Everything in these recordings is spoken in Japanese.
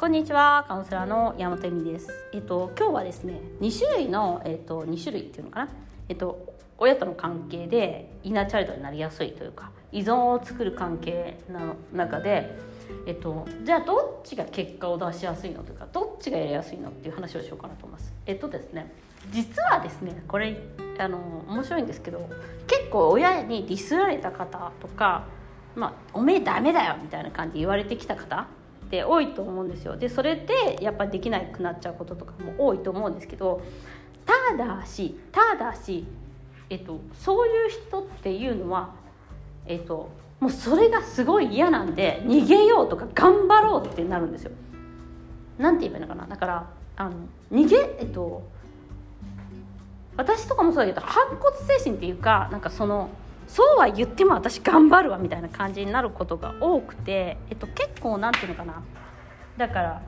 こんにちは、カウンセラーの山本恵美です。えっと今日はですね、2種類のえっと2種類っていうのかな、えっと親との関係でイナーチャイルドになりやすいというか依存を作る関係の中で、えっとじゃあどっちが結果を出しやすいのというかどっちがやりやすいのっていう話をしようかなと思います。えっとですね、実はですね、これあの面白いんですけど、結構親にディスられた方とか、まあおめえダメだよみたいな感じで言われてきた方。って多いと思うんですよでそれでやっぱできなくなっちゃうこととかも多いと思うんですけどただしただし、えっと、そういう人っていうのは、えっと、もうそれがすごい嫌なんで逃げようとか頑張ろうってなるんですよ。なんて言えばいいのかなだからあの逃げえっと私とかもそうだけど反骨精神っていうかなんかそのそうは言っても私頑張るわみたいな感じになることが多くて、えっと、結構なんていうのかな。だから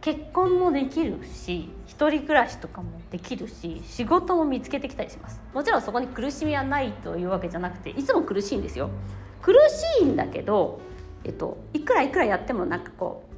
結婚もできるし一人暮らしとかもできるし仕事も見つけてきたりします。もちろんそこに苦しみはないというわけじゃなくていつも苦しいんですよ。苦しいんだけど、えっと、いくらいくらやってもなんかこう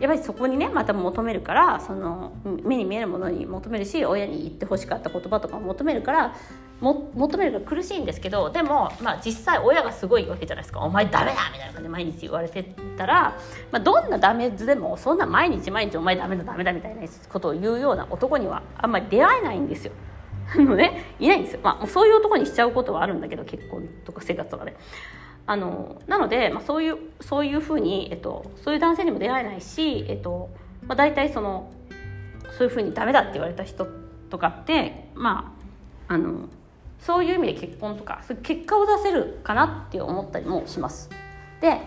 やっぱりそこにねまた求めるからその目に見えるものに求めるし親に言ってほしかった言葉とかも求めるから求めるから苦しいんですけどでも、まあ、実際親がすごいわけじゃないですか「お前ダメだ!」みたいな感じで毎日言われてたら、まあ、どんなダメ図でもそんな毎日毎日「お前ダメだダメだ」みたいなことを言うような男にはあんまり出会えないんですよ。のねいないんですよ、まあ、そういう男にしちゃうことはあるんだけど結婚とか生活とかで。あのなので、まあ、そういうそういうふうに、えっと、そういう男性にも出会えないし、えっとまあ、大体そのそういうふうにダメだって言われた人とかってまああのそういう意味で結婚とか結果を出せるかなって思ったりもします。で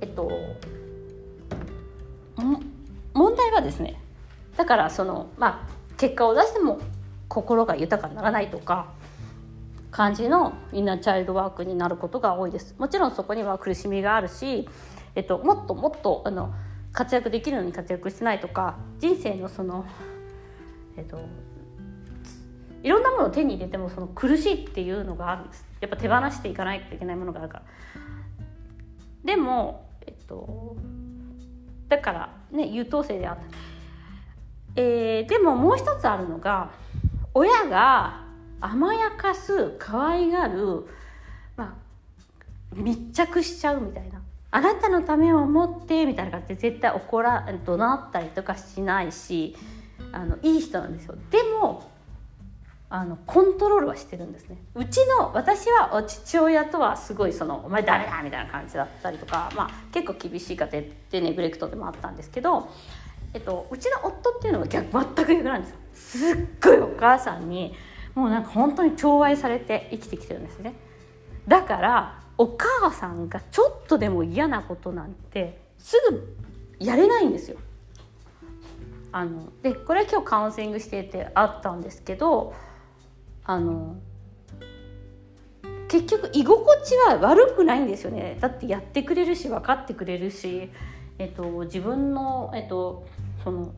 えっと問題はですねだからそのまあ結果を出しても心が豊かにならないとか感じのインナーチャイルドワークになることが多いですもちろんそこには苦しみがあるし、えっと、もっともっとあの活躍できるのに活躍してないとか人生のそのえっといろんなものを手に入れてもその苦しいっていうのがあるんです。やっぱ手放していかないといけないものがあるから。でもえっとだからね優等生であった、えー、でももう一つあるのが親が甘やかす可愛がる、まあ、密着しちゃうみたいな。あなたのためを思ってみたいな感じで絶対怒ら怒鳴ったりとかしないしあのいい人なんですよ。でもあのコントロールはしてるんですね。うちの私は父親とはすごいその「お前ダメだ!」みたいな感じだったりとか、まあ、結構厳しい家庭でネグレクトでもあったんですけど、えっと、うちの夫っていうのは逆全く逆なんですよ。すっごいお母さんにもうなんか本当に寵愛されて生きてきてるんですね。だからお母さんがちょっとでも嫌なことなんてすぐやれないんですよ。あのでこれは今日カウンセリングしていてあったんですけどあの結局居心地は悪くないんですよね。だってやってくれるし分かってくれるし、えっと、自分の,、えっと、その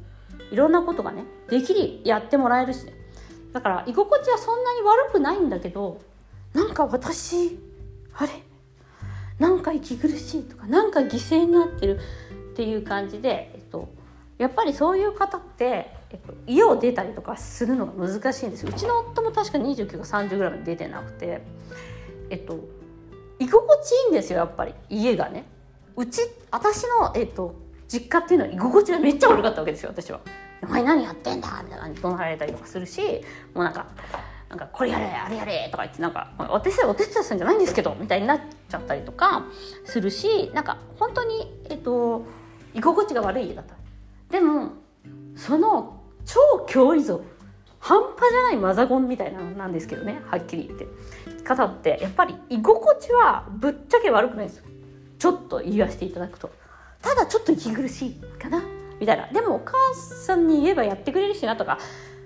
いろんなことがねできるやってもらえるし、ね、だから居心地はそんなに悪くないんだけどなんか私あれ？なんか息苦しいとかなんか犠牲になってるっていう感じで、えっと、やっぱりそういう方って、えっと、家を出たりとかするのが難しいんですうちの夫も確か29か30ぐらいまで出てなくてえっと居心地いいんですよやっぱり。家がね。うち私の、えっと、実家っていうのは居心地がめっちゃ悪かったわけですよ私は。お前何やってんだみたいな感じで怒鳴られたりとかするしもうなんかなんかこれやれあれやれとか言ってなんか私はお手伝いするんじゃないんですけどみたいになっちゃったりとかするしなんか本当にえっと居心地が悪い家だった。でもその超強依存半端じゃないマザコンみたいななんですけどねはっきり言って。方ってやっぱり居心地はぶっちゃけ悪くないですよ。ちょっと言わせていただくと。ただちょっと息苦しいかな。みたいな。でもお母さんに言えばやってくれるしなとか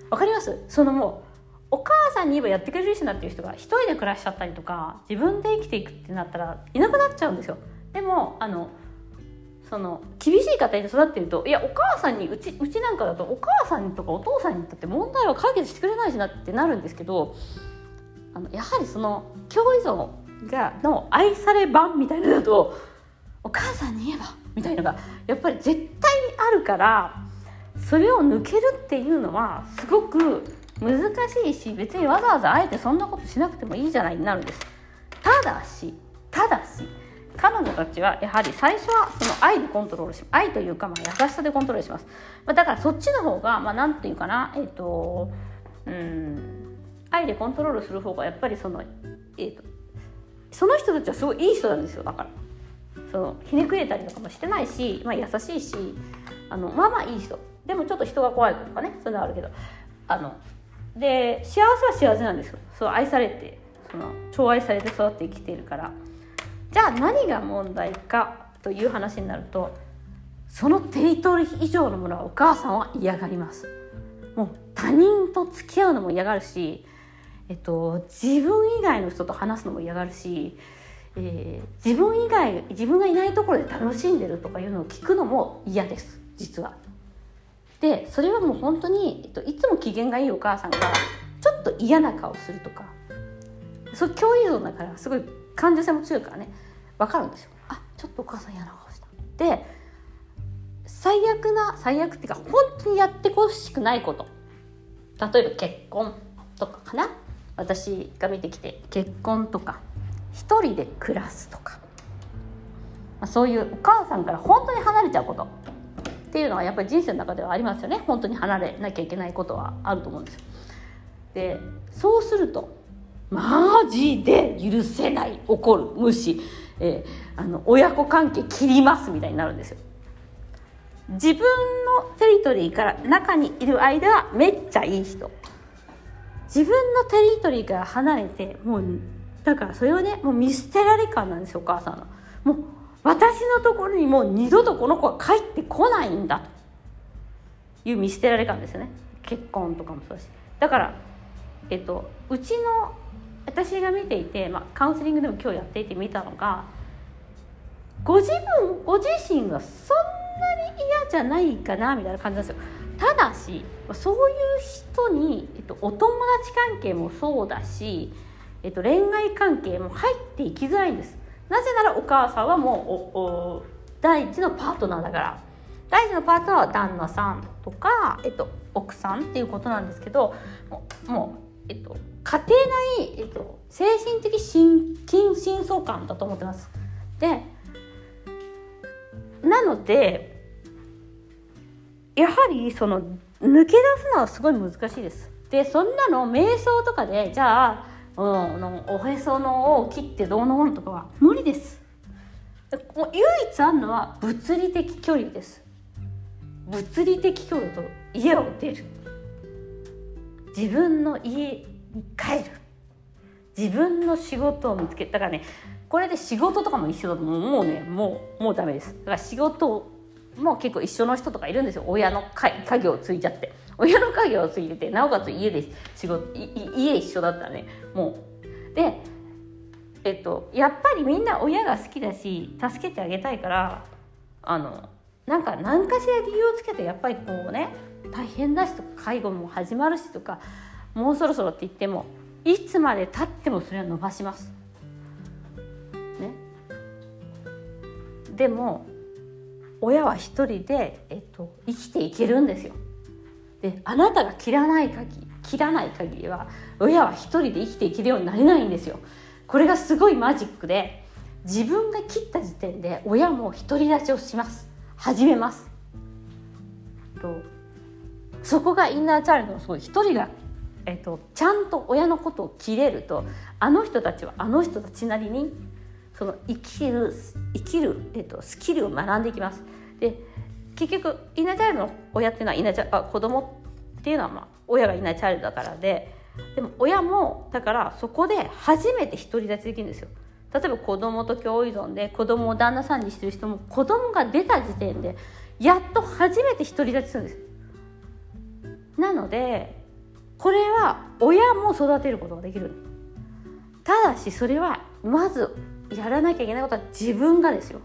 分かります？そのもうお母さんに言えばやってくれるしなっていう人が一人で暮らしちゃったりとか自分で生きていくってなったらいなくなっちゃうんですよ。でもあのその厳しい家庭で育ってるといやお母さんにうちうちなんかだとお母さんとかお父さんにとって問題は解決してくれないしなってなるんですけどあのやはりその共依存がの愛され版みたいなのだとお母さんに言えばみたいなのがやっぱり絶対にあるからそれを抜けるっていうのはすごく難しいし別にわざわざあえてそんなことしなくてもいいじゃないになるんです。ただしただし彼女たちはやはり最初はその愛でコントロールし愛というかまあ優しさでコントロールします、まあ、だからそっちの方がまあなんていうかなえっ、ー、とうん愛でコントロールする方がやっぱりそのえっ、ー、とその人たちはすごいいい人なんですよだから。そのひねくれたりとかもしてないし、まあ、優しいしあのまあまあいい人。でもちょっと人が怖いとかねそういうのあるけど。あので幸せは幸せなんですよ。そう愛されてその寵愛されて育って生きているから。じゃあ何が問題かという話になるとそのテリトリー以上のものはお母さんは嫌がりますもう他人と付き合うのも嫌がるし、えっと、自分以外の人と話すのも嫌がるし、えー、自分以外自分がいないところで楽しんでるとかいうのを聞くのも嫌です実は。でそれはもう本当に、えっと、いつも機嫌がいいお母さんがちょっと嫌な顔するとかそう共依存だからすごい感受性も強いからね分かるんですよ。あちょっとお母さん嫌な顔した。で最悪な最悪っていうか本当にやってほしくないこと。例えば結婚とかかな？私が見てきて結婚とか一人で暮らすとか、まあ、そういうお母さんから本当に離れちゃうこと。っていうのはやっぱり人生の中ではありますよね。本当に離れなきゃいけないことはあると思うんですよ。でそうするとマジで許せない怒る無視、えー、あの親子関係切りますみたいになるんですよ。自分のテリトリーから中にいる間はめっちゃいい人。自分のテリトリーから離れてもうだからそれはねもう見捨てられ感なんですよお母さんの。もう私のところにもう二度とこの子は帰ってこないんだと。いう見捨てられ感ですよね。結婚とかもそうだし。だからえっとうちの私が見ていて、まあ、カウンセリングでも今日やっていて見たのがご自分ご自身がそんなに嫌じゃないかなみたいな感じなんですよ。ただしそういう人に、えっと、お友達関係もそうだし、えっと、恋愛関係も入っていきづらいんです。なぜならお母さんはもうお第一のパートナーだから。第一のパートナーは旦那さんとか、えっと、奥さんっていうことなんですけどもう、えっと、家庭内、えっと、精神的心筋深層感だと思ってます。でなのでやはりその抜け出すのはすごい難しいです。でそんなの瞑想とかでじゃあうん、おへそのを切ってどうのこうのとかは無理です唯一あるのは物理的距離です物理的距離と家を出る自分の家帰る。自分の仕事を見つけだからねこれで仕事とかも一緒だともうね。もうもうダメです。だから仕事も結構一緒の人とかいるんですよ。親の家業を継いじゃって。親の家業を継いでてなおかつ家で仕事家一緒だったらね。もう。でえっとやっぱりみんな親が好きだし助けてあげたいからあのなんか何かしら理由をつけてやっぱりこうね大変だしとか介護も始まるしとかもうそろそろって言ってもいつまでたってもそれは伸ばします。ね、でも親は一人で、えっと、生きていけるんですよ。であなたが切らない限り切らない限りは親は一人で生きていけるようになれないんですよ。これがすごいマジックで自分が切った時点で親も独り立ちをします始めます。とそこがインナーチャイルドのすごい一人が、えっと、ちゃんと親のことを切れるとあの人たちはあの人たちなりにその生きる生きる、えっと、スキルを学んでいきます。で結局イナチャイルドの親っていうのはイナチャあ子供っていうのはまあ親がいないチャイルドだからででも親もだからそこで初めて独り立ちできるんですよ。例えば子供と共依存で子供を旦那さんにしてる人も子供が出た時点でやっと初めて独り立ちするんです。なのでこれは親も育てることができる。ただしそれはまずやらなきゃいけないことは自分がですよ。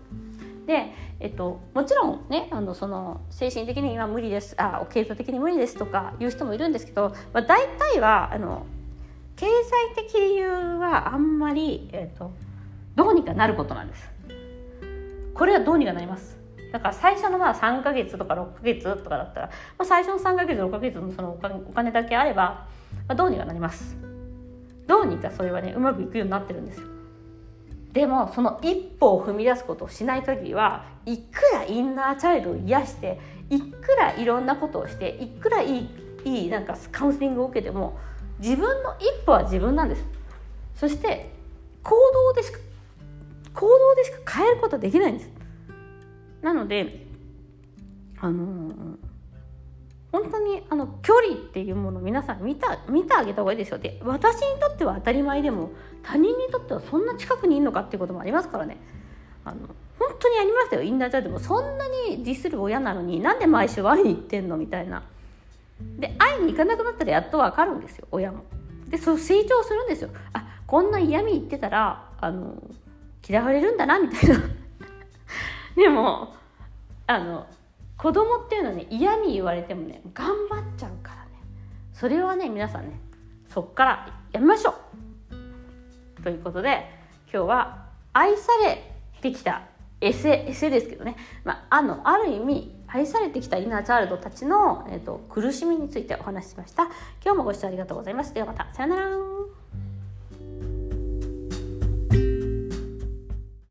でえっと、もちろんねあのその精神的には無理ですあ経済的に無理ですとかいう人もいるんですけど、まあ、大体はあの経済的理由はあんまり、えっと、どうにかなることなんです。これはどうにかなります。だから最初のまあ3ヶ月とか6ヶ月とかだったら、まあ、最初の3ヶ月6ヶ月のそのお金だけあれば、まあ、どうにかなります。どうにかそれはねうまくいくようになってるんですよ。でもその一歩を踏み出すことをしない時はいくらインナーチャイルドを癒していくらいろんなことをしていくらいいいいなんかカウンセリングを受けても自分の一歩は自分なんです。そして行動でしか行動でしか変えることはできないんです。なのであのー、本当にあの距離っていうもの皆さん見た見てあげた方がいいですよ。で私にとっては当たり前でも他人にとってはそんな近くにいるのかっていうこともありますからね。あの本当にありましたよ。インナーチャイルドも。そんなにディスる親なのになんで毎週会いに行ってんのみたいな。で会いに行かなくなったらやっと分かるんですよ。親も。でそう成長するんですよ。あこんな嫌味言ってたらあの嫌われるんだなみたいな。でもあの子供っていうのはね嫌味言われてもね頑張っちゃうからね。それはね皆さんねそっからやめましょう。ということで今日は愛されてきたエセエセですけどね、まあ、あのある意味愛されてきたイナーチャイルドたちの、えーと、と苦しみについてお話ししました。今日もご視聴ありがとうございます。ではまた。さよなら。